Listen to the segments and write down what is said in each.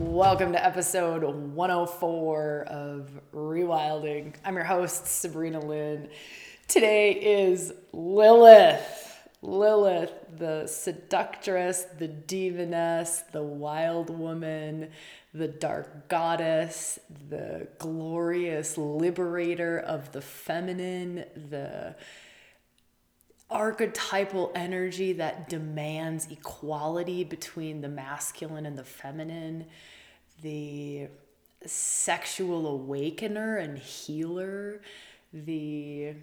Welcome to episode 104 of Rewilding. I'm your host, Sabrina Lynn. Today is Lilith. Lilith, the seductress, the diviness, the wild woman, the dark goddess, the glorious liberator of the feminine, the archetypal energy that demands equality between the masculine and the feminine, the sexual awakener and healer, the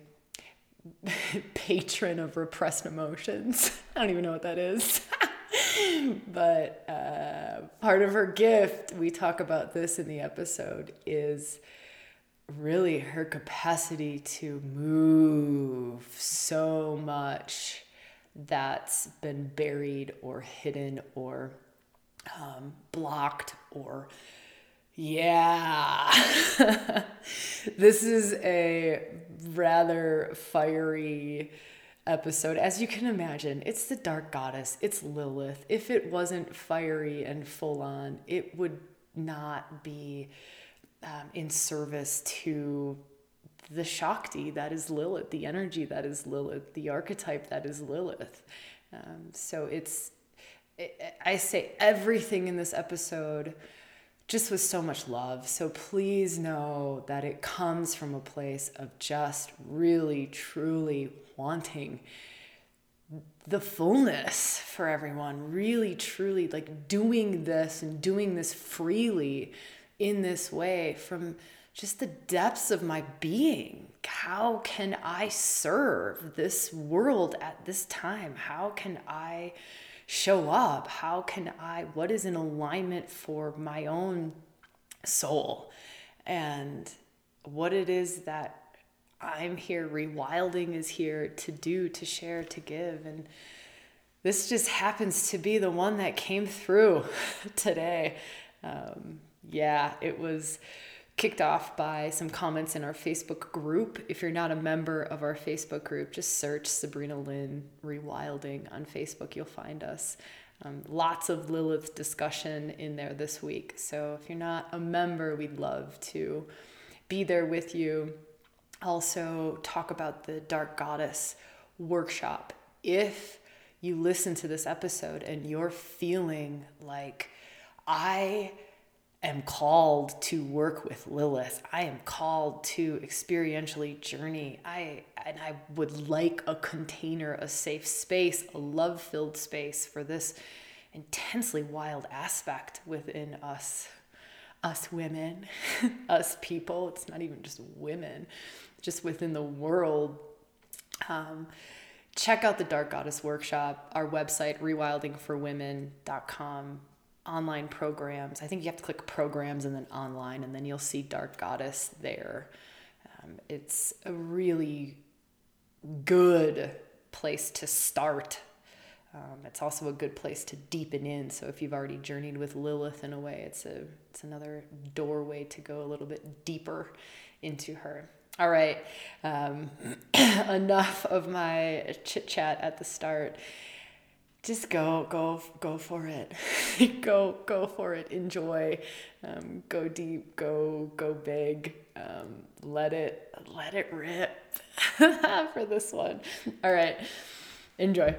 patron of repressed emotions. I don't even know what that is. but uh, part of her gift, we talk about this in the episode, is really her capacity to move so much that's been buried or hidden or um, blocked or yeah. This is a rather fiery episode. As you can imagine it's the dark goddess it's lilith. If it wasn't fiery and full on it would not be um, in service to the Shakti that is Lilith, the energy that is Lilith, the archetype that is Lilith. Um, so it's, I say everything in this episode just with so much love. So please know that it comes from a place of just really, truly wanting the fullness for everyone, really, truly like doing this and doing this freely in this way from just the depths of my being. How can I serve this world at this time? How can I show up? How can I, what is in alignment for my own soul? And what it is that I'm here, rewilding is here to do, to share, to give. And this just happens to be the one that came through today. Um, yeah, it was kicked off by some comments in our Facebook group. If you're not a member of our Facebook group, just search Sabrina Lynn Rewilding on Facebook. You'll find us. Um, lots of Lilith discussion in there this week. So if you're not a member, we'd love to be there with you. Also, talk about the Dark Goddess workshop. If you listen to this episode and you're feeling like, I am called to work with Lilith. I am called to experientially journey. I and I would like a container, a safe space, a love-filled space for this intensely wild aspect within us us women, us people. It's not even just women, just within the world. Um, check out the Dark Goddess Workshop, our website, rewildingforwomen.com online programs. I think you have to click programs and then online, and then you'll see Dark Goddess there. Um, it's a really good place to start. Um, it's also a good place to deepen in. So if you've already journeyed with Lilith in a way, it's a it's another doorway to go a little bit deeper into her. All right, um, enough of my chit chat at the start just go go go for it. Go go for it. Enjoy. Um, go deep go go big. Um, let it let it rip for this one. All right. Enjoy.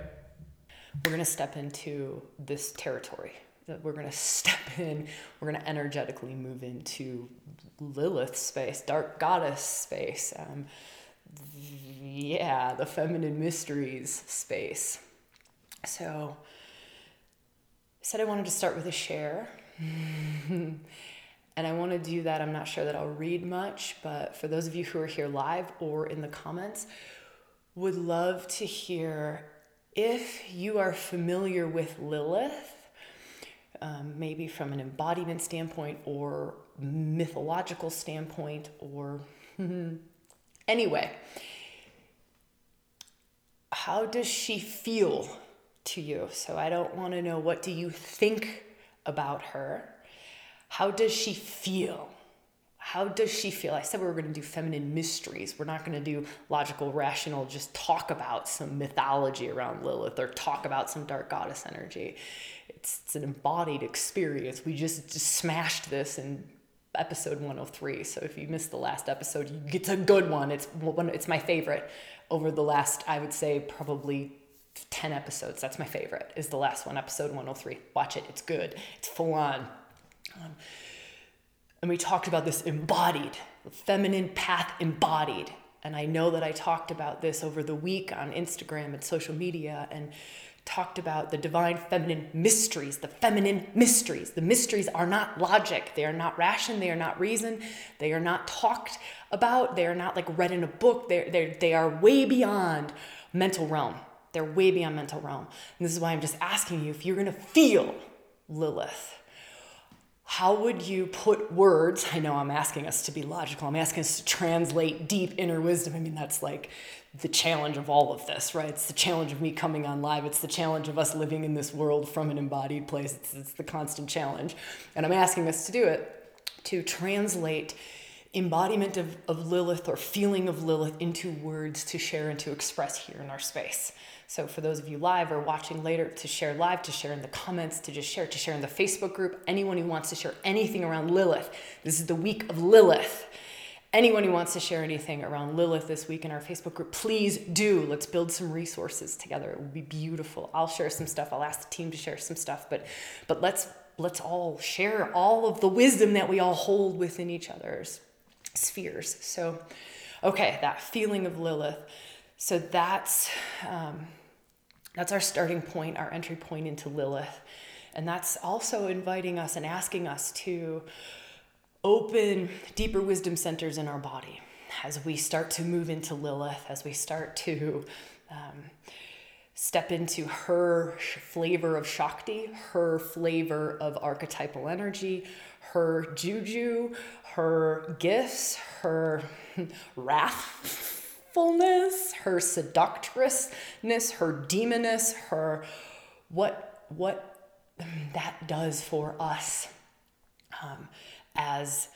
We're to step into this territory. We're to step in. We're to energetically move into lilith space dark goddess space um, yeah the feminine mysteries space so I said I wanted to start with a share. and I want to do that. I'm not sure that I'll read much, but for those of you who are here live or in the comments, would love to hear if you are familiar with Lilith, um, maybe from an embodiment standpoint or mythological standpoint, or anyway, how does she feel to you. So I don't want to know what do you think about her? How does she feel? How does she feel? I said we were going to do feminine mysteries. We're not going to do logical, rational, just talk about some mythology around Lilith or talk about some dark goddess energy. it's, it's an embodied experience. We just, just smashed this in episode 103. So if you missed the last episode, it's a good one. It's one, it's my favorite over the last, I would say, probably 10 episodes. That's my favorite, is the last one, episode 103. Watch it, it's good, it's full on. Um, and we talked about this embodied, feminine path embodied. And I know that I talked about this over the week on Instagram and social media and talked about the divine feminine mysteries, the feminine mysteries. The mysteries are not logic, they are not ration, they are not reason, they are not talked about, they are not like read in a book, they're, they're, they are way beyond mental realm. They're way beyond mental realm. And this is why I'm just asking you if you're gonna feel Lilith, how would you put words? I know I'm asking us to be logical. I'm asking us to translate deep inner wisdom. I mean, that's like the challenge of all of this, right? It's the challenge of me coming on live. It's the challenge of us living in this world from an embodied place. It's, it's the constant challenge. And I'm asking us to do it to translate embodiment of, of Lilith or feeling of Lilith into words to share and to express here in our space. So for those of you live or watching later, to share live, to share in the comments, to just share, to share in the Facebook group, anyone who wants to share anything around Lilith. This is the week of Lilith. Anyone who wants to share anything around Lilith this week in our Facebook group, please do. Let's build some resources together. It would be beautiful. I'll share some stuff. I'll ask the team to share some stuff, but but let's let's all share all of the wisdom that we all hold within each other's spheres. So, okay, that feeling of Lilith. So that's um, that's our starting point, our entry point into Lilith. And that's also inviting us and asking us to open deeper wisdom centers in our body as we start to move into Lilith, as we start to um, step into her flavor of Shakti, her flavor of archetypal energy, her juju, her gifts, her wrath youthfulness, her seductressness, her demoness, her what what that does for us um, as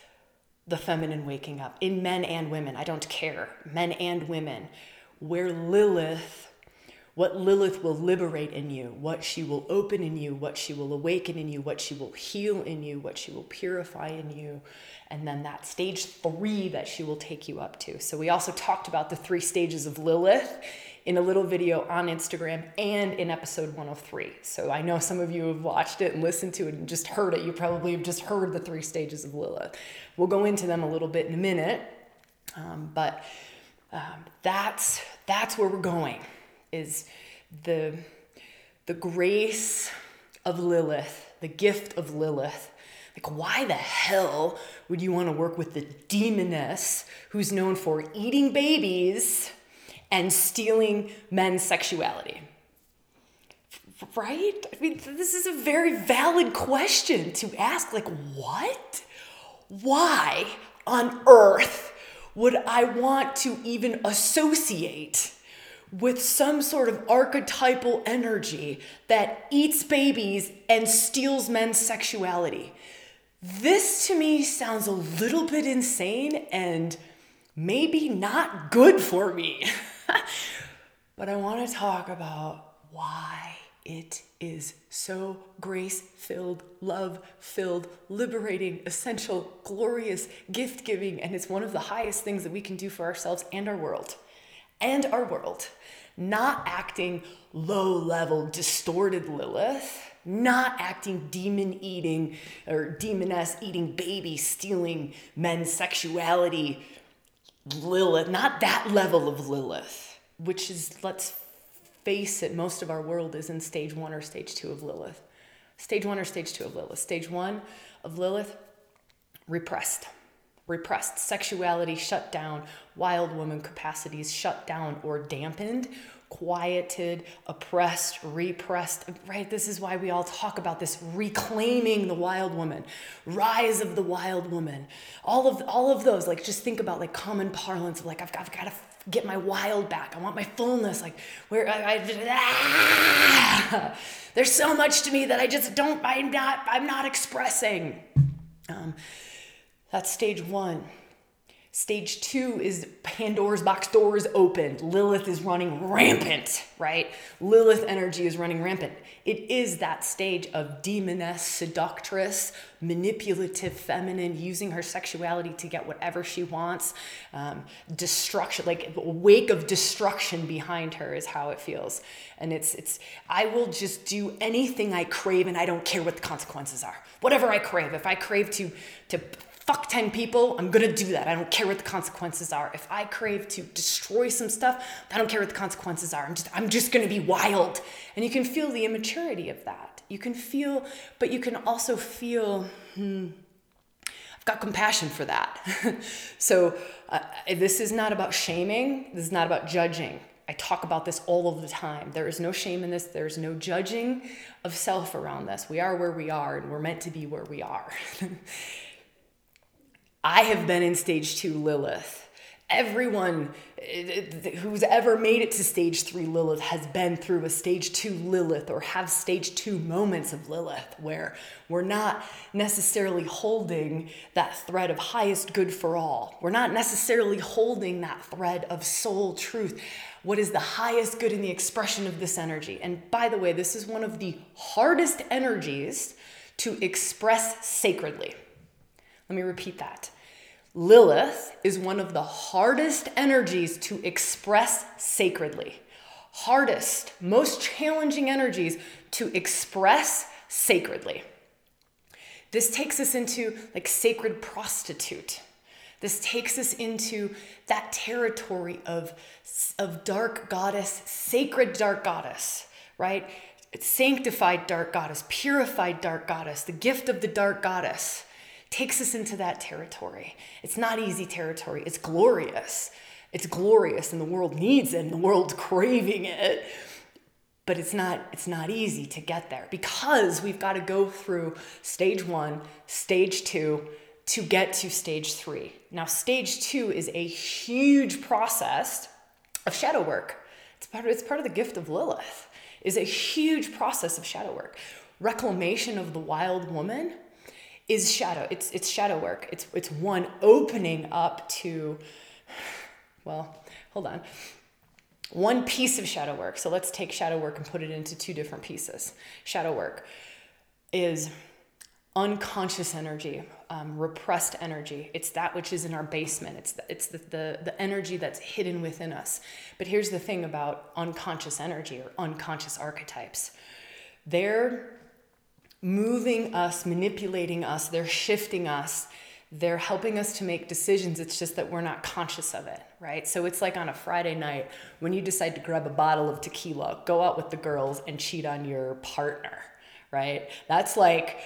the feminine waking up in men and women. I don't care, men and women, where Lilith what Lilith will liberate in you, what she will open in you, what she will awaken in you, what she will heal in you, what she will purify in you, and then that stage three that she will take you up to. So, we also talked about the three stages of Lilith in a little video on Instagram and in episode 103. So, I know some of you have watched it and listened to it and just heard it. You probably have just heard the three stages of Lilith. We'll go into them a little bit in a minute, um, but um, that's, that's where we're going is the, the grace of Lilith, the gift of Lilith. Like, why the hell would you want to work with the demoness who's known for eating babies and stealing men's sexuality? Right? I mean, this is a very valid question to ask. Like, what? Why on earth would I want to even associate with some sort of archetypal energy that eats babies and steals men's sexuality. This to me sounds a little bit insane and maybe not good for me. but I want to talk about why it is so grace filled, love filled, liberating, essential, glorious, gift giving, and it's one of the highest things that we can do for ourselves and our world. And our world not acting low level, distorted Lilith, not acting demon eating or demoness eating baby, stealing men's sexuality, Lilith, not that level of Lilith, which is, let's face it, most of our world is in stage one or stage two of Lilith. Stage one or stage two of Lilith. Stage one of Lilith, repressed repressed sexuality shut down, wild woman capacities shut down or dampened, quieted, oppressed, repressed. Right? This is why we all talk about this reclaiming the wild woman, rise of the wild woman. All of all of those, like just think about like common parlance of like I've, I've got to get my wild back. I want my fullness. Like where I, I ah! there's so much to me that I just don't. I'm not. I'm not expressing. Um, that's stage one. Stage two is Pandora's box door is opened. Lilith is running rampant, right? Lilith energy is running rampant. It is that stage of demoness, seductress, manipulative feminine, using her sexuality to get whatever she wants. Um, destruction, like wake of destruction behind her is how it feels. And it's, it's, I will just do anything I crave and I don't care what the consequences are. Whatever I crave. If I crave to, to fuck 10 people, I'm gonna do that. I don't care what the consequences are. If I crave to destroy some stuff, I don't care what the consequences are. I'm just I'm just gonna be wild. And you can feel the immaturity of that. You can feel, but you can also feel, hmm, I've got compassion for that. so uh, this is not about shaming, this is not about judging. I talk about this all of the time. There is no shame in this. There's no judging of self around this. We are where we are, and we're meant to be where we are. I have been in stage two Lilith. Everyone uh, who's ever made it to stage three Lilith has been through a stage two Lilith or have stage two moments of Lilith where we're not necessarily holding that thread of highest good for all. We're not necessarily holding that thread of soul truth. What is the highest good in the expression of this energy? And by the way, this is one of the hardest energies to express sacredly. Let me repeat that. Lilith is one of the hardest energies to express sacredly. Hardest, most challenging energies to express sacredly. This takes us into like sacred prostitute. This takes us into that territory of, of dark goddess, sacred dark goddess, right? Sanctified dark goddess, purified dark goddess, the gift of the dark goddess takes us into that territory. It's not easy territory, it's glorious. It's glorious and the world needs it and the world's craving it. But it's not it's not easy to get there because we've got to go through stage 1, stage 2 to get to stage 3. Now stage 2 is a huge process of shadow work. It's part of, it's part of the gift of Lilith. Is a huge process of shadow work. Reclamation of the wild woman is shadow. It's it's shadow work. It's it's one opening up to well, hold on. One piece of shadow work. So let's take shadow work and put it into two different pieces. Shadow work is unconscious energy, um, repressed energy. It's that which is in our basement. It's the, it's the, the, the energy that's hidden within us. But here's the thing about unconscious energy or unconscious archetypes. They're moving us, manipulating us, they're shifting us, they're helping us to make decisions. It's just that we're not conscious of it, right? So it's like on a Friday night when you decide to grab a bottle of tequila, go out with the girls and cheat on your partner, right? That's like,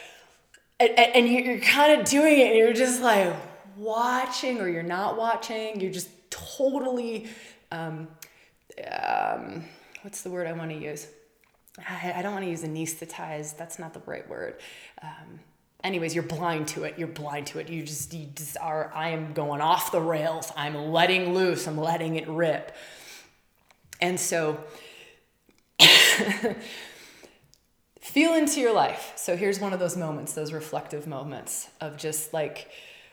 and, you're kind of doing it and you're just like watching or you're not watching. You're just totally, um, um, what's the word I want to use? I, I don't want to use anesthetized. That's not the right word. Um, anyways, you're blind to it. You're blind to it. You just, you just are, I am going off the rails. I'm letting loose. I'm letting it rip. And so, feel into your life. So here's one of those moments, those reflective moments of just like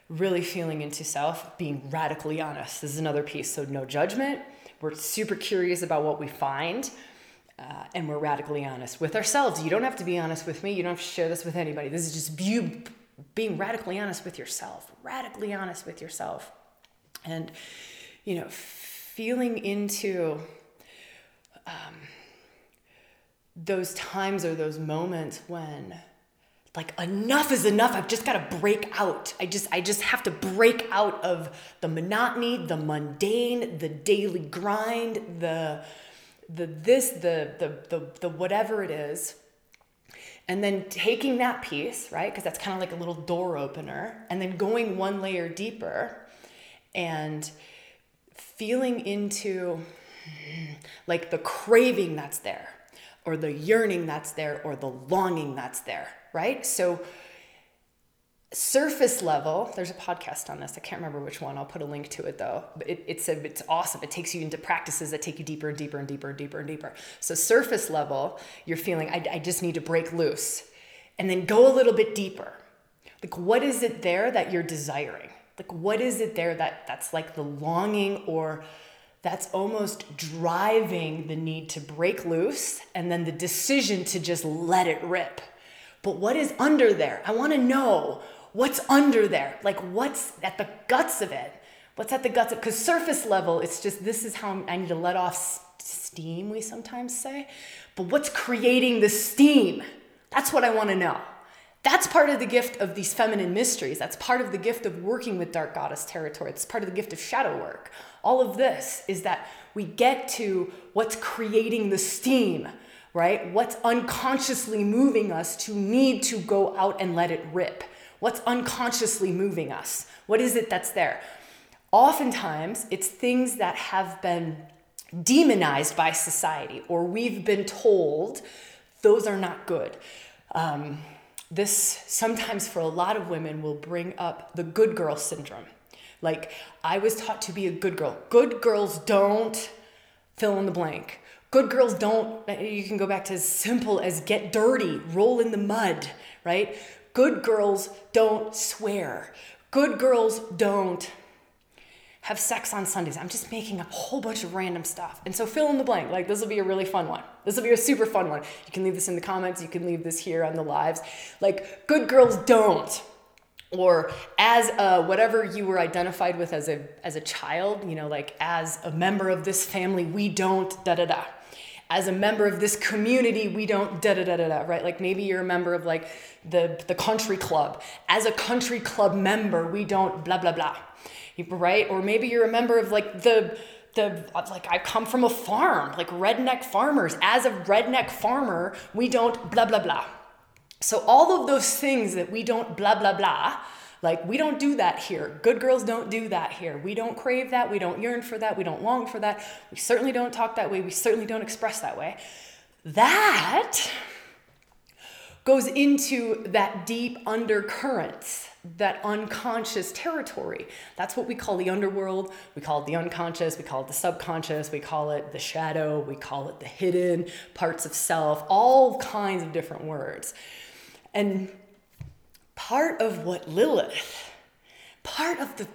really feeling into self, being radically honest. This is another piece. So, no judgment. We're super curious about what we find uh, and we're radically honest with ourselves. You don't have to be honest with me. You don't have to share this with anybody. This is just you being radically honest with yourself, radically honest with yourself. And, you know, feeling into um, those times or those moments when like enough is enough i've just got to break out i just i just have to break out of the monotony the mundane the daily grind the the this, the the the, the whatever it is, and then taking that piece, right? Because that's kind of like a little door opener, and then going one layer deeper and feeling into like the craving that's there, or the yearning that's there, or the longing that's there, right? So surface level there's a podcast on this i can't remember which one i'll put a link to it though. It, it's a, it's awesome it takes you into practices that take you deeper and deeper and deeper and deeper and deeper. So surface level you're feeling I, I just need to break loose and then go a little bit deeper. Like what is it there that you're desiring? Like, what is it there that that's like the longing or that's almost driving the need to break loose and then the decision to just let it rip? But what is under there? I want to know what's under there. Like, what's at the guts of it? What's at the guts of Because surface level, it's just this is how I need to let off steam, we sometimes say. But what's creating the steam? That's what I want to know. That's part of the gift of these feminine mysteries. That's part of the gift of working with dark goddess territory. It's part of the gift of shadow work. All of this is that we get to what's creating the steam, right? What's unconsciously moving us to need to go out and let it rip. What's unconsciously moving us? What is it that's there? Oftentimes, it's things that have been demonized by society, or we've been told those are not good. Um, this sometimes for a lot of women will bring up the good girl syndrome. Like, I was taught to be a good girl. Good girls don't fill in the blank. Good girls don't, you can go back to as simple as get dirty, roll in the mud, right? Good girls don't swear. Good girls don't have sex on Sundays. I'm just making up a whole bunch of random stuff. And so fill in the blank. Like this will be a really fun one. This will be a super fun one. You can leave this in the comments. You can leave this here on the lives. Like good girls don't. Or as a, whatever you were identified with as a as a child, you know, like as a member of this family, we don't da da da. As a member of this community, we don't da da da da da, right? Like maybe you're a member of like the the country club. As a country club member, we don't blah blah blah right? Or maybe you're a member of like the the like I come from a farm, like redneck farmers. As a redneck farmer, we don't blah blah blah. So all of those things that we don't blah blah blah, like we don't do that here. Good girls don't do that here. We don't crave that, we don't yearn for that, we don't long for that. We certainly don't talk that way, we certainly don't express that way. That goes into that deep undercurrents that unconscious territory. That's what we call the underworld. We call it the unconscious, we call it the subconscious, we call it the shadow, we call it the hidden parts of self, all kinds of different words. And part of what Lilith, part of the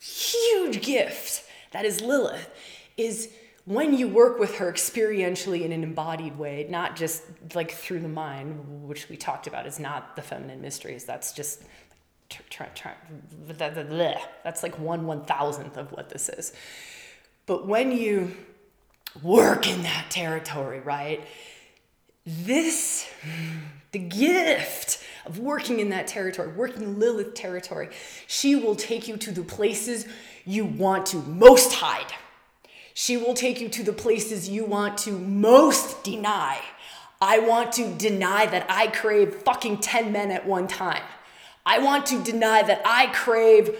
huge gift that is Lilith, is when you work with her experientially in an embodied way, not just like through the mind, which we talked about is not the feminine mysteries, that's just that's like one one thousandth of what this is. But when you work in that territory, right? This, the gift of working in that territory, working Lilith territory, she will take you to the places you want to most hide. She will take you to the places you want to most deny. I want to deny that I crave fucking 10 men at one time. I want to deny that I crave,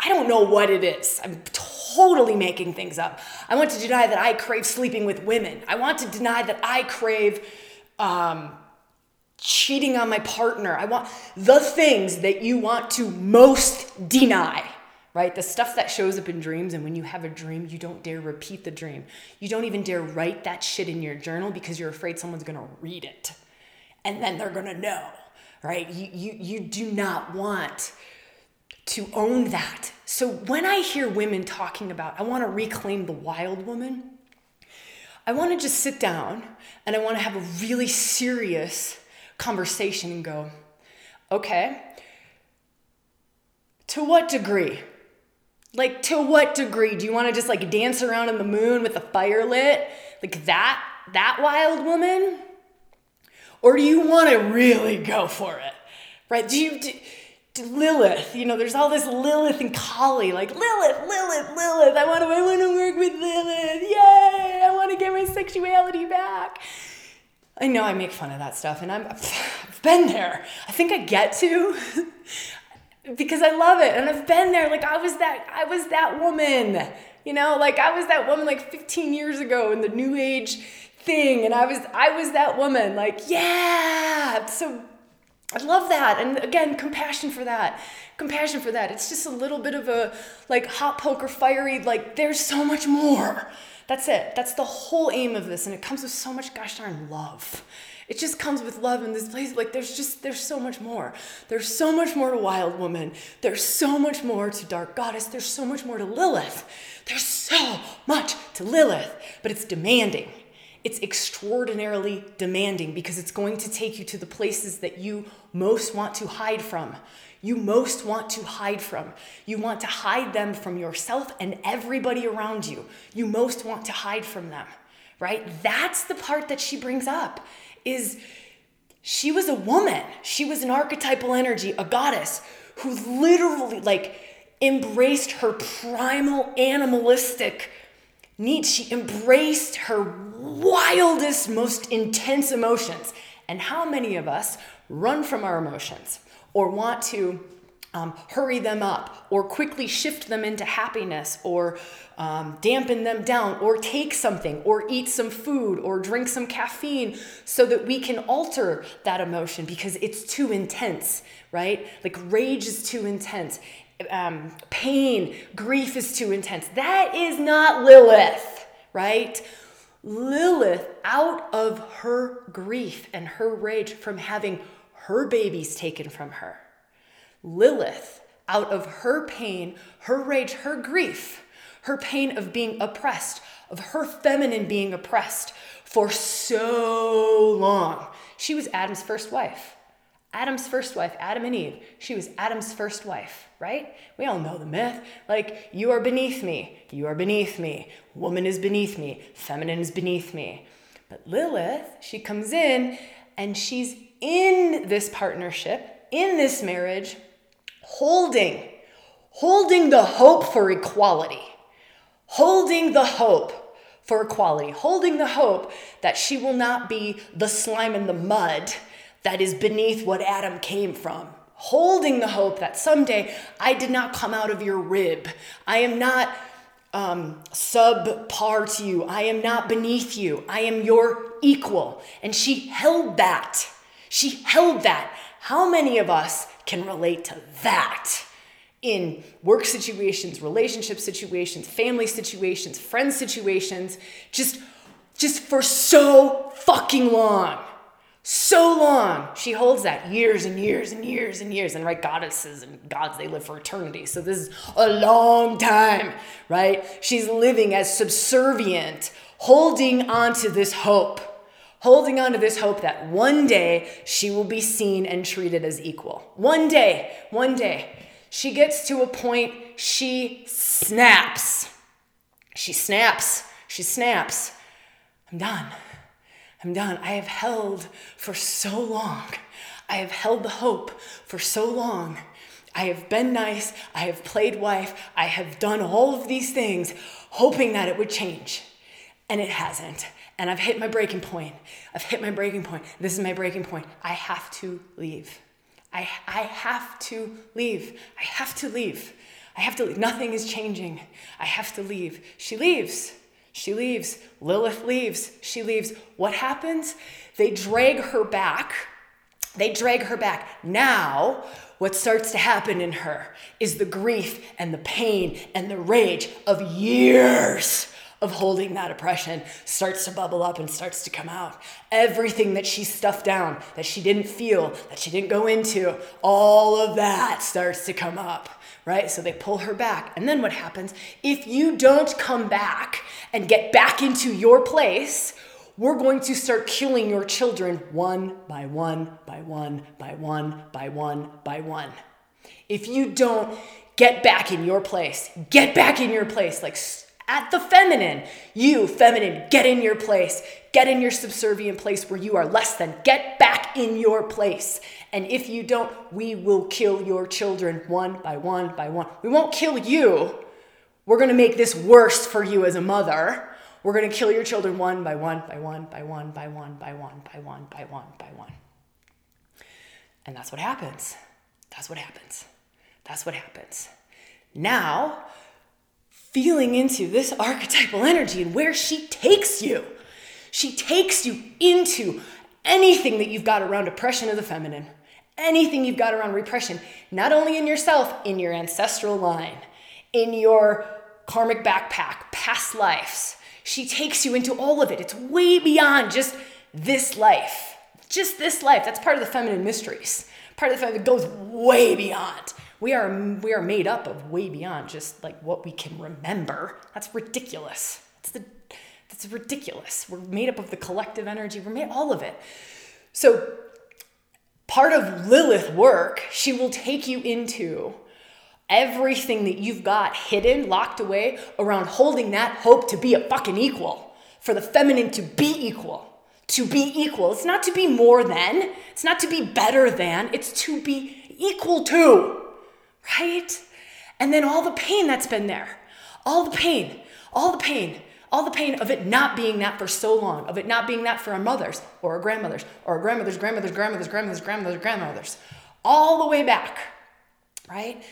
I don't know what it is. I'm totally making things up. I want to deny that I crave sleeping with women. I want to deny that I crave um, cheating on my partner. I want the things that you want to most deny, right? The stuff that shows up in dreams. And when you have a dream, you don't dare repeat the dream. You don't even dare write that shit in your journal because you're afraid someone's gonna read it. And then they're gonna know right? You, you, you do not want to own that. So when I hear women talking about, I want to reclaim the wild woman, I want to just sit down and I want to have a really serious conversation and go, okay, to what degree? Like, to what degree? Do you want to just like dance around in the moon with the fire lit? Like that, that wild woman? Or do you want to really go for it? Right? Do you. Do, Lilith, you know, there's all this Lilith and Kali, like Lilith, Lilith, Lilith. I want to, I want to work with Lilith. Yay! I want to get my sexuality back. I know I make fun of that stuff, and I'm, I've been there. I think I get to because I love it, and I've been there. Like I was that, I was that woman. You know, like I was that woman like 15 years ago in the New Age thing and I was I was that woman like yeah so I love that and again compassion for that compassion for that it's just a little bit of a like hot poker fiery like there's so much more That's it. That's the whole aim of this. And it comes with so much gosh darn love. It just comes with love in this place. Like there's just there's so much more. There's so much more to Wild Woman. There's so much more to Dark Goddess. There's so much more to Lilith. There's so much to Lilith, but it's demanding. It's extraordinarily demanding because it's going to take you to the places that you most want to hide from. You most want to hide from. You want to hide them from yourself and everybody around you. You most want to hide from them, right? That's the part that she brings up is she was a woman. She was an archetypal energy, a goddess who literally like embraced her primal animalistic needs. She embraced her wildest, most intense emotions. And how many of us run from our emotions or want to um, hurry them up or quickly shift them into happiness or um, dampen them down or take something or eat some food or drink some caffeine so that we can alter that emotion because it's too intense, right? Like rage is too intense. Um, pain, grief is too intense. That is not Lilith, right? Lilith, out of her grief and her rage from having her babies taken from her, Lilith, out of her pain, her rage, her grief, her pain of being oppressed, of her feminine being oppressed for so long. She was Adam's first wife. Adam's first wife, Adam and Eve, she was Adam's first wife, right? We all know the myth. Like, you are beneath me, you are beneath me, woman is beneath me, feminine is beneath me. But Lilith, she comes in and she's in this partnership, in this marriage, holding, holding the hope for equality, holding the hope for equality, holding the hope that she will not be the slime in the mud that is beneath what Adam came from. Holding the hope that someday I did not come out of your rib. I am not um, subpar to you. I am not beneath you. I am your equal. And she held that. She held that. How many of us can relate to that in work situations, relationship situations, family situations, friend situations, just just for so fucking long. So long. She holds that years and years and years and years. And right, goddesses and gods, they live for eternity. So this is a long time, right? She's living as subservient, holding on to this hope holding on to this hope that one day she will be seen and treated as equal. One day, one day, she gets to a point, she snaps. She snaps. She snaps. I'm done. I'm done. I have held for so long. I have held the hope for so long. I have been nice. I have played wife. I have done all of these things, hoping that it would change. And it hasn't and I've hit my breaking point. I've hit my breaking point. This is my breaking point. I have to leave. I, I have to leave. I have to leave. I have to leave. Nothing is changing. I have to leave. She leaves. She leaves. Lilith leaves. She leaves. What happens? They drag her back. They drag her back. Now, what starts to happen in her is the grief and the pain and the rage of years of holding that oppression starts to bubble up and starts to come out. Everything that she stuffed down, that she didn't feel, that she didn't go into, all of that starts to come up, right? So they pull her back. And then what happens? If you don't come back and get back into your place, we're going to start killing your children one by one, by one, by one, by one, by one. If you don't get back in your place, get back in your place, like at the feminine. You, feminine, get in your place. Get in your subservient place where you are less than. Get back in your place. And if you don't, we will kill your children one by one by one. We won't kill you. We're going to make this worse for you as a mother. We're going to kill your children one by one by one by one by one by one by one by one by one. And that's what happens. That's what happens. That's what happens. Now, feeling into this archetypal energy and where she takes you. She takes you into anything that you've got around oppression of the feminine, anything you've got around repression, not only in yourself, in your ancestral line, in your karmic backpack, past lives. She takes you into all of it. It's way beyond just this life. Just this life. That's part of the feminine mysteries. Part of the feminine goes way beyond. We are we are made up of way beyond just like what we can remember. That's ridiculous. That's the that's ridiculous. We're made up of the collective energy. We're made all of it. So part of Lilith work, she will take you into everything that you've got hidden, locked away around holding that hope to be a fucking equal, for the feminine to be equal. To be equal. It's not to be more than, it's not to be better than, it's to be equal to, right? And then all the pain that's been there, all the pain, all the pain, all the pain of it not being that for so long, of it not being that for our mothers or our grandmothers or our grandmothers, grandmothers, grandmothers, grandmothers, grandmothers, grandmothers, all the way back, right?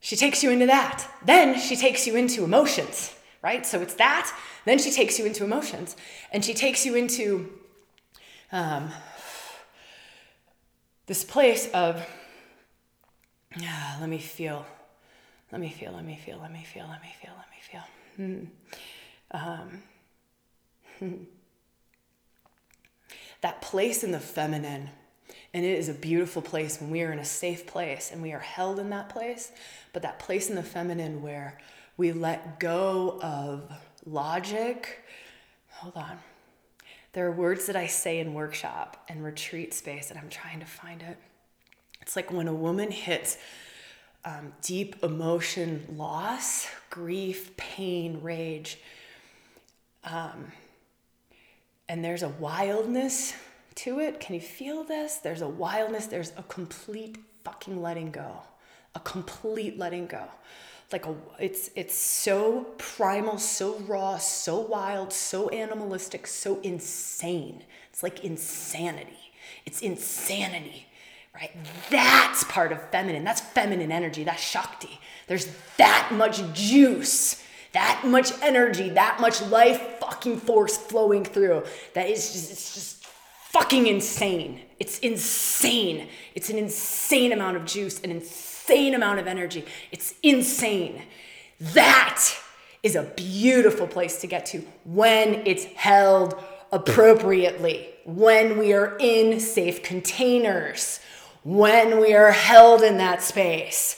She takes you into that. Then she takes you into emotions, right? So it's that. Then she takes you into emotions. And she takes you into um, this place of, ah, let me feel, let me feel, let me feel, let me feel, let me feel, let me feel. Hmm. Um, hmm. that place in the feminine and it is a beautiful place when we are in a safe place and we are held in that place. But that place in the feminine where we let go of logic. Hold on. There are words that I say in workshop and retreat space, and I'm trying to find it. It's like when a woman hits um, deep emotion loss, grief, pain, rage, um, and there's a wildness to it. Can you feel this? There's a wildness, there's a complete fucking letting go. A complete letting go. Like a it's it's so primal, so raw, so wild, so animalistic, so insane. It's like insanity. It's insanity. Right? That's part of feminine. That's feminine energy. That's Shakti. There's that much juice that much energy, that much life fucking force flowing through. That is just, it's just fucking insane. It's insane. It's an insane amount of juice, an insane amount of energy. It's insane. That is a beautiful place to get to when it's held appropriately, when we are in safe containers, when we are held in that space,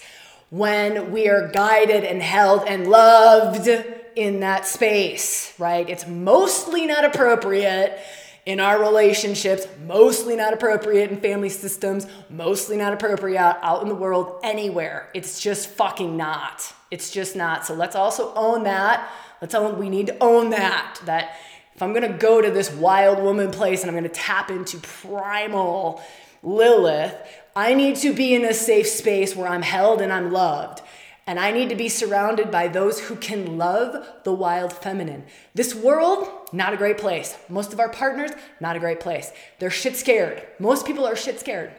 when we are guided and held and loved in that space, right? It's mostly not appropriate in our relationships, mostly not appropriate in family systems, mostly not appropriate out in the world, anywhere. It's just fucking not. It's just not. So let's also own that. Let's own, we need to own that. That if I'm gonna go to this wild woman place and I'm gonna tap into primal Lilith, I need to be in a safe space where I'm held and I'm loved. And I need to be surrounded by those who can love the wild feminine. This world, not a great place. Most of our partners, not a great place. They're shit scared. Most people are shit scared.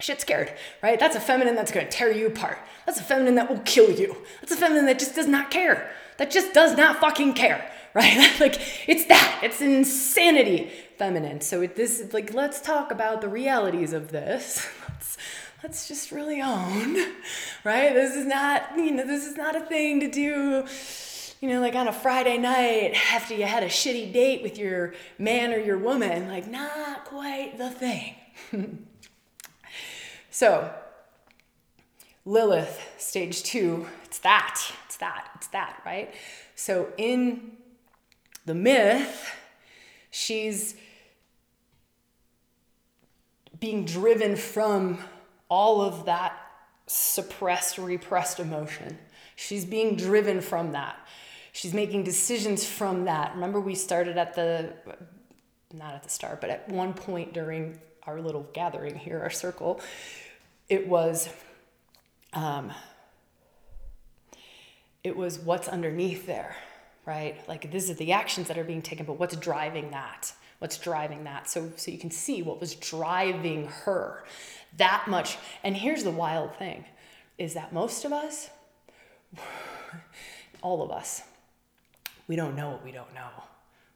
Shit scared, right? That's a feminine that's gonna tear you apart. That's a feminine that will kill you. That's a feminine that just does not care. That just does not fucking care, right? like, it's that. It's insanity feminine. So it, this, like, let's talk about the realities of this. let's, let's just really own, right? This is not, you know, this is not a thing to do, you know, like on a Friday night after you had a shitty date with your man or your woman. Like, not quite the thing. so, Lilith, stage two, it's that, it's that, it's that, right? So, in the myth, she's being driven from all of that suppressed, repressed emotion. She's being driven from that. She's making decisions from that. Remember, we started at the, not at the start, but at one point during our little gathering here, our circle, it was, um, it was what's underneath there, right? Like this is the actions that are being taken, but what's driving that? What's driving that? So, so you can see what was driving her that much. And here's the wild thing is that most of us, all of us, we don't know what we don't know.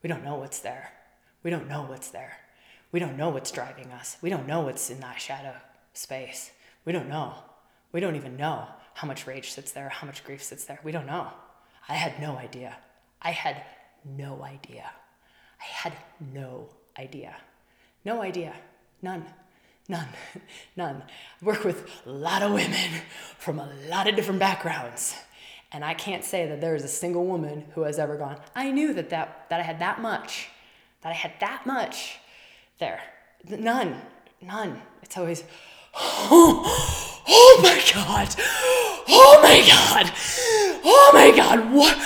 We don't know what's there. We don't know what's there. We don't know what's driving us. We don't know what's in that shadow space. We don't know. We don't even know how much rage sits there, how much grief sits there. We don't know. I had no idea. I had no idea. I had no idea. No idea. None. None. None. I work with a lot of women from a lot of different backgrounds. And I can't say that there is a single woman who has ever gone, I knew that, that, that I had that much, that I had that much there. None. None. It's always, oh, oh, my God. Oh my God. Oh my God. What?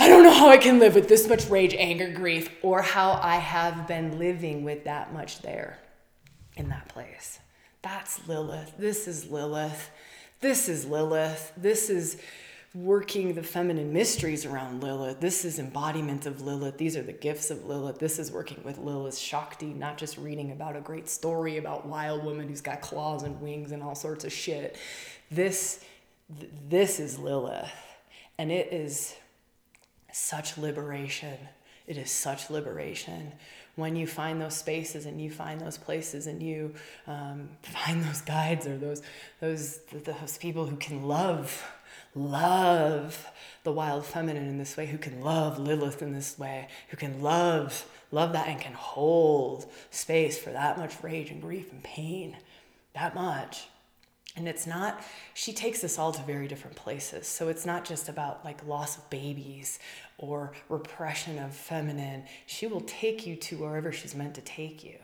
I don't know how I can live with this much rage, anger, grief, or how I have been living with that much there in that place. That's Lilith. This is Lilith. This is Lilith. This is working the feminine mysteries around Lilith. This is embodiment of Lilith. These are the gifts of Lilith. This is working with Lilith's Shakti, not just reading about a great story about wild woman who's got claws and wings and all sorts of shit. This th- this is Lilith. And it is such liberation. It is such liberation when you find those spaces and you find those places and you um, find those guides or those those those people who can love love the wild feminine in this way, who can love Lilith in this way, who can love, love that and can hold space for that much rage and grief and pain, that much. And it's not, she takes us all to very different places. So it's not just about like loss of babies or repression of feminine. She will take you to wherever she's meant to take you.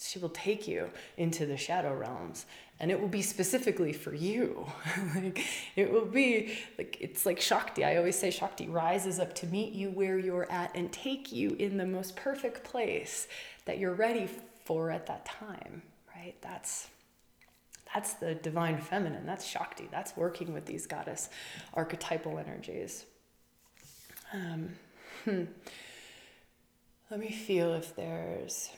She will take you into the shadow realms and it will be specifically for you. like it will be like it's like Shakti. I always say Shakti rises up to meet you where you're at and take you in the most perfect place that you're ready for at that time, right? That's that's the divine feminine. That's Shakti. That's working with these goddess archetypal energies. Um, hmm. Let me feel if there's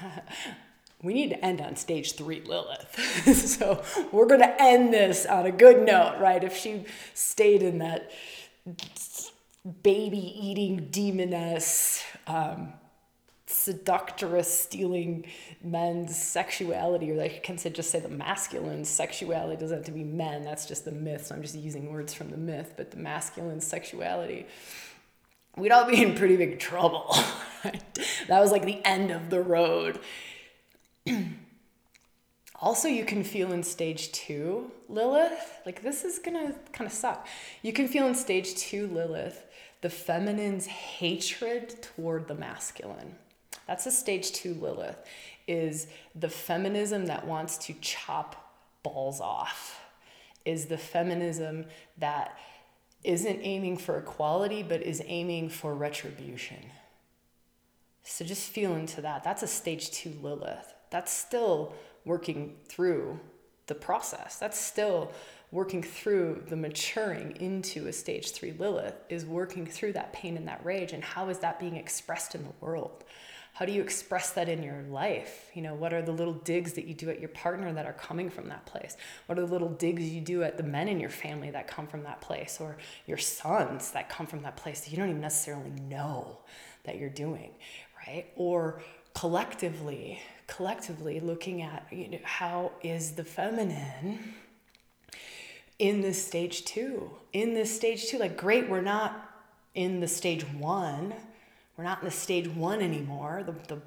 we need to end on stage three Lilith. so we're going to end this on a good note, right? If she stayed in that baby eating demoness, um, seductress, stealing men's sexuality, or I can just say the masculine sexuality doesn't have to be men, that's just the myth. So I'm just using words from the myth, but the masculine sexuality we'd all be in pretty big trouble. that was like the end of the road. also, you can feel in stage two, Lilith, like this is gonna kind of suck. You can feel in stage two, Lilith, the feminine's hatred toward the masculine. That's a stage two, Lilith, is the feminism that wants to chop balls off, is the feminism that isn't aiming for equality, but is aiming for retribution. So just feel into that. That's a stage two Lilith that's still working through the process. That's still working through the maturing into a stage three Lilith, is working through that pain and that rage. And how is that being expressed in the world? How do you express that in your life? You know, what are the little digs that you do at your partner that are coming from that place? What are the little digs you do at the men in your family that come from that place or your sons that come from that place that you don't even necessarily know that you're doing, right? Or collectively, collectively looking at you know, how is the feminine in this stage two in this stage two like great we're not in the stage one we're not in the stage one anymore the, the,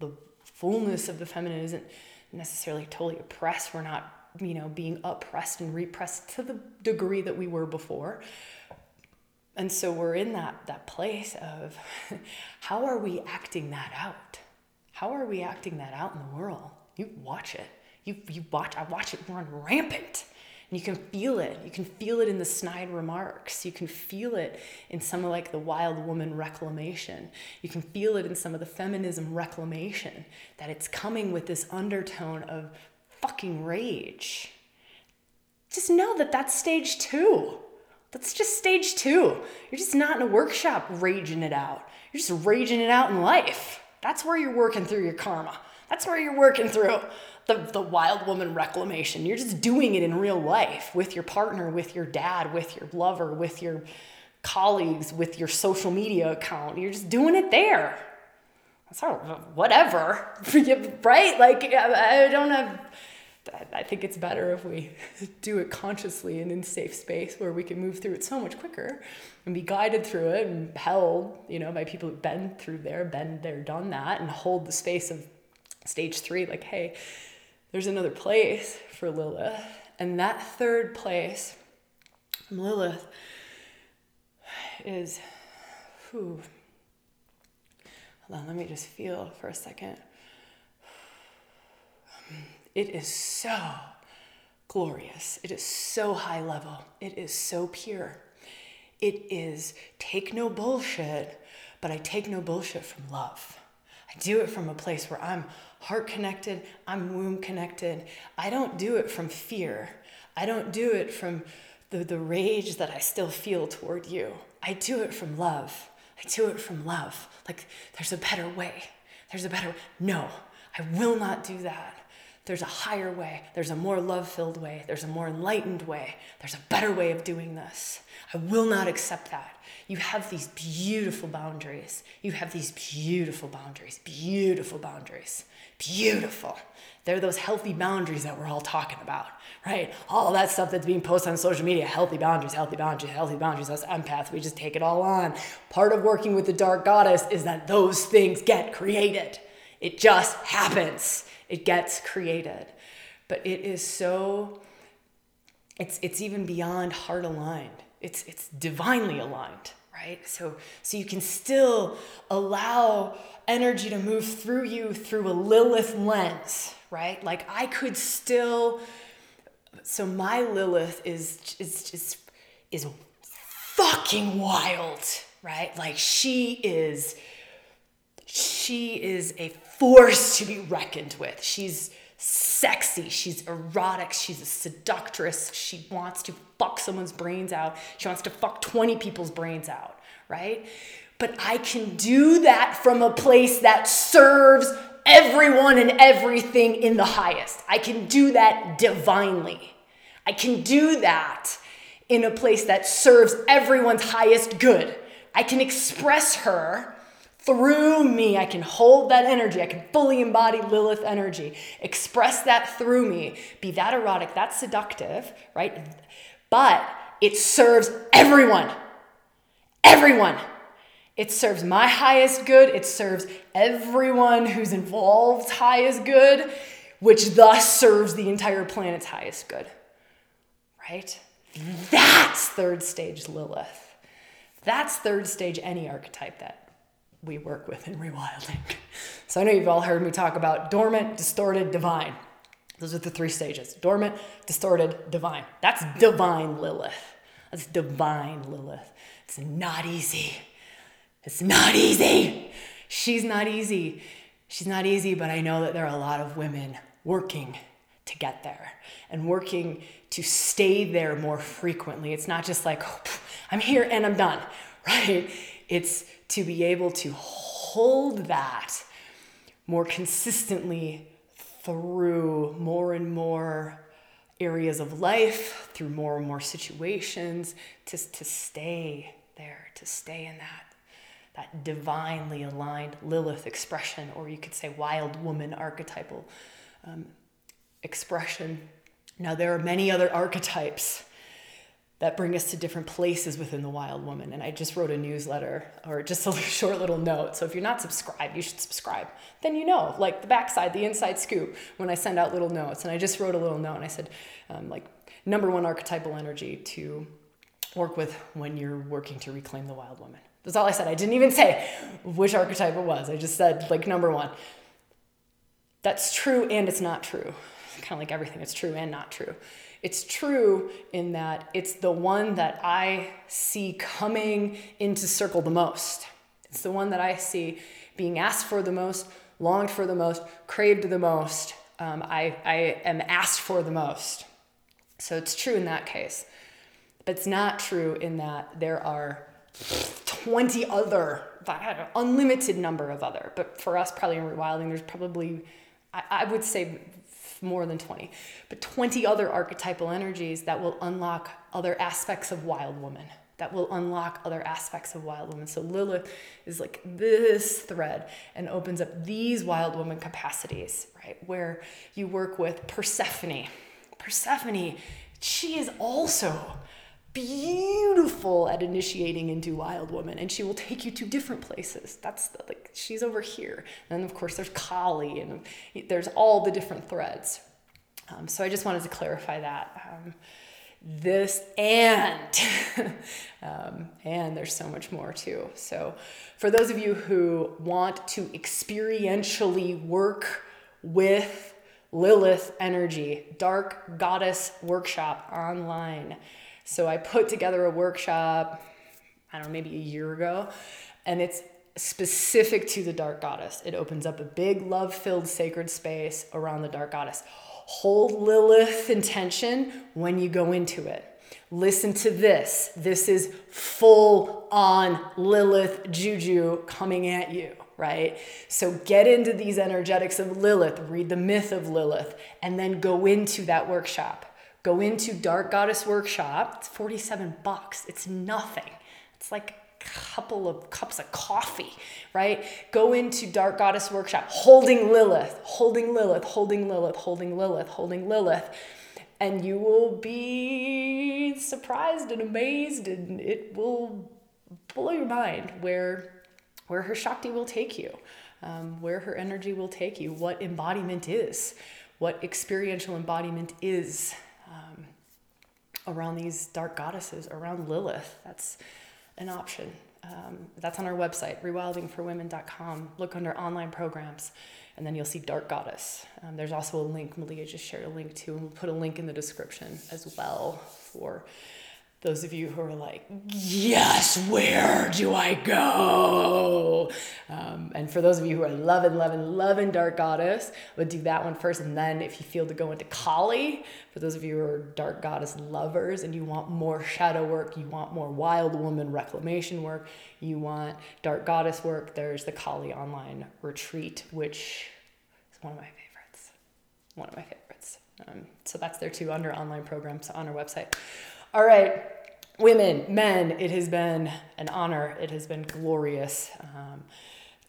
the fullness of the feminine isn't necessarily totally oppressed we're not you know being oppressed and repressed to the degree that we were before and so we're in that that place of how are we acting that out how are we acting that out in the world? You watch it. You, you watch, I watch it run rampant. And you can feel it. You can feel it in the snide remarks. You can feel it in some of like the wild woman reclamation. You can feel it in some of the feminism reclamation that it's coming with this undertone of fucking rage. Just know that that's stage two. That's just stage two. You're just not in a workshop raging it out. You're just raging it out in life. That's where you're working through your karma. That's where you're working through the, the wild woman reclamation. You're just doing it in real life with your partner, with your dad, with your lover, with your colleagues, with your social media account. You're just doing it there. All, whatever, right? Like, I don't have, I think it's better if we do it consciously and in safe space where we can move through it so much quicker. and be guided through it and held, you know, by people who've been through there, been there, done that, and hold the space of stage three, like, hey, there's another place for Lilith. And that third place Lilith is, whew, hold on, let me just feel for a second. It is so glorious. It is so high level. It is so pure. It is take no bullshit, but I take no bullshit from love. I do it from a place where I'm heart connected, I'm womb connected. I don't do it from fear. I don't do it from the, the rage that I still feel toward you. I do it from love. I do it from love. Like, there's a better way. There's a better No, I will not do that. There's a higher way. There's a more love filled way. There's a more enlightened way. There's a better way of doing this. I will not accept that. You have these beautiful boundaries. You have these beautiful boundaries, beautiful boundaries, beautiful. They're those healthy boundaries that we're all talking about, right? All that stuff that's being posted on social media healthy boundaries, healthy boundaries, healthy boundaries. Us empaths, we just take it all on. Part of working with the dark goddess is that those things get created. It just happens, it gets created. But it is so, it's, it's even beyond heart aligned. It's it's divinely aligned right? So so you can still allow energy to move through you through a lilith lens right? Like i could still so my lilith is is just is fucking wild right? Like she is she is a force to be reckoned with she's sexy, she's erotic, she's a seductress, she wants to fuck someone's brains out, she wants to fuck 20 people's brains out, right? But I can do that from a place that serves everyone and everything in the highest. I can do that divinely. I can do that in a place that serves everyone's highest good. I can express her through me. I can hold that energy. I can fully embody Lilith energy, express that through me, be that erotic, that seductive, right? But it serves everyone. Everyone. It serves my highest good. It serves everyone who's involved highest good, which thus serves the entire planet's highest good. Right? That's third stage Lilith. That's third stage any archetype that we work with in rewilding. So I know you've all heard me talk about dormant, distorted, divine. Those are the three stages dormant, distorted, divine. That's divine Lilith. That's divine Lilith. It's not easy. It's not easy. She's not easy. She's not easy, but I know that there are a lot of women working to get there and working to stay there more frequently. It's not just like, oh, I'm here and I'm done, right? It's to be able to hold that more consistently through more and more areas of life, through more and more situations, to, to stay there, to stay in that that divinely aligned Lilith expression, or you could say wild woman archetypal um, expression. Now, there are many other archetypes that bring us to different places within the wild woman. And I just wrote a newsletter or just a short little note. So if you're not subscribed, you should subscribe. Then you know, like the backside, the inside scoop, when I send out little notes. And I just wrote a little note and I said, um, like, number one archetypal energy to work with when you're working to reclaim the wild woman. That's all I said. I didn't even say which archetype it was. I just said, like, number one. That's true and it's not true. Kind of like everything, it's true and not true. It's true in that it's the one that I see coming into circle the most. It's the one that I see being asked for the most, longed for the most, craved the most. Um, I, I am asked for the most. So it's true in that case. But it's not true in that there are 20 other, unlimited number of other. But for us, probably in rewilding, there's probably, I, I would say, more than 20, but 20 other archetypal energies that will unlock other aspects of wild woman, that will unlock other aspects of wild woman. So Lilith is like this thread and opens up these wild woman capacities, right? Where you work with Persephone. Persephone, she is also beautiful at initiating into wild woman and she will take you to different places. That's the, like she's over here. And of course there's kali and there's all the different threads. Um, so i just wanted to clarify that um, this and um, and there's so much more too. So for those of you who want to experientially work with lilith energy dark goddess workshop online so I put together a workshop, I don't know, maybe a year ago, and it's specific to the dark goddess. It opens up a big love filled sacred space around the dark goddess. Hold Lilith intention when you go into it. Listen to this. This is full on Lilith juju coming at you, right? So get into these energetics of Lilith, read the myth of Lilith, and then go into that workshop. Go into Dark Goddess Workshop. It's 47 bucks. It's nothing. It's like a couple of cups of coffee, right? Go into Dark Goddess Workshop holding Lilith, holding Lilith, holding Lilith, holding Lilith, holding Lilith. And you will be surprised and amazed, and it will blow your mind where, where her Shakti will take you, um, where her energy will take you, what embodiment is, what experiential embodiment is um, around these dark goddesses, around Lilith. That's an option. Um, that's on our website, rewildingforwomen.com. Look under online programs, and then you'll see Dark Goddess. Um, there's also a link, Malia just shared a link to, and we'll put a link in the description as well for those of you who are like, yes, where do I go? Um, and for those of you who are loving, loving, loving Dark Goddess, would do that one first. And then if you feel to go into Kali, for those of you who are Dark Goddess lovers and you want more shadow work, you want more wild woman reclamation work, you want Dark Goddess work, there's the Kali online retreat, which is one of my favorites. One of my favorites. Um, so that's there too under online programs on our website. All right, women, men, it has been an honor. It has been glorious. Um,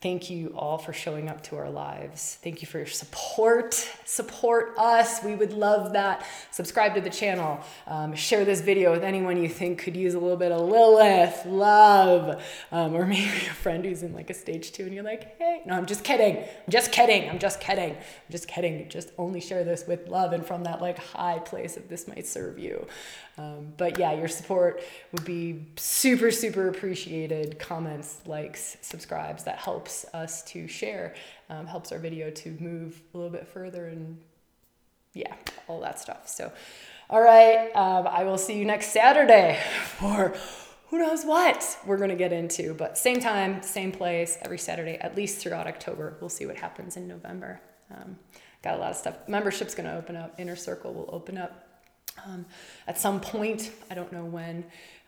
Thank you all for showing up to our lives. Thank you for your support. Support us. We would love that. Subscribe to the channel. Um, share this video with anyone you think could use a little bit of Lilith, love, um, or maybe a friend who's in like a stage two and you're like, hey, no, I'm just kidding. I'm just kidding. I'm just kidding. I'm just kidding. Just only share this with love and from that like high place of this might serve you. Um, but yeah, your support would be super, super appreciated. Comments, likes, subscribes, that helps us to share, um, helps our video to move a little bit further and yeah, all that stuff. So, all right, um, I will see you next Saturday for who knows what we're going to get into. But same time, same place, every Saturday, at least throughout October. We'll see what happens in November. Um, got a lot of stuff. Membership's going to open up. Inner Circle will open up um, at some point, I don't know when.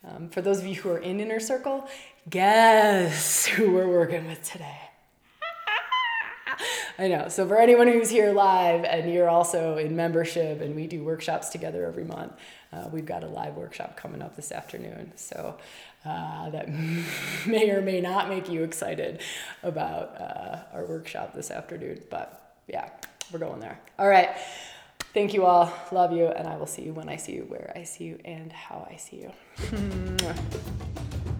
Um, for those of you who are in Inner Circle, guess who we're working with today? I know. So for anyone who's here live and you're also in membership and we do workshops together every month, uh, we've got a live workshop coming up this afternoon. So uh, that may or may not make you excited about uh, our workshop this afternoon. But yeah, we're going there. All right. Thank you all. Love you. And I will see you when I see you, where I see you, and how I see you.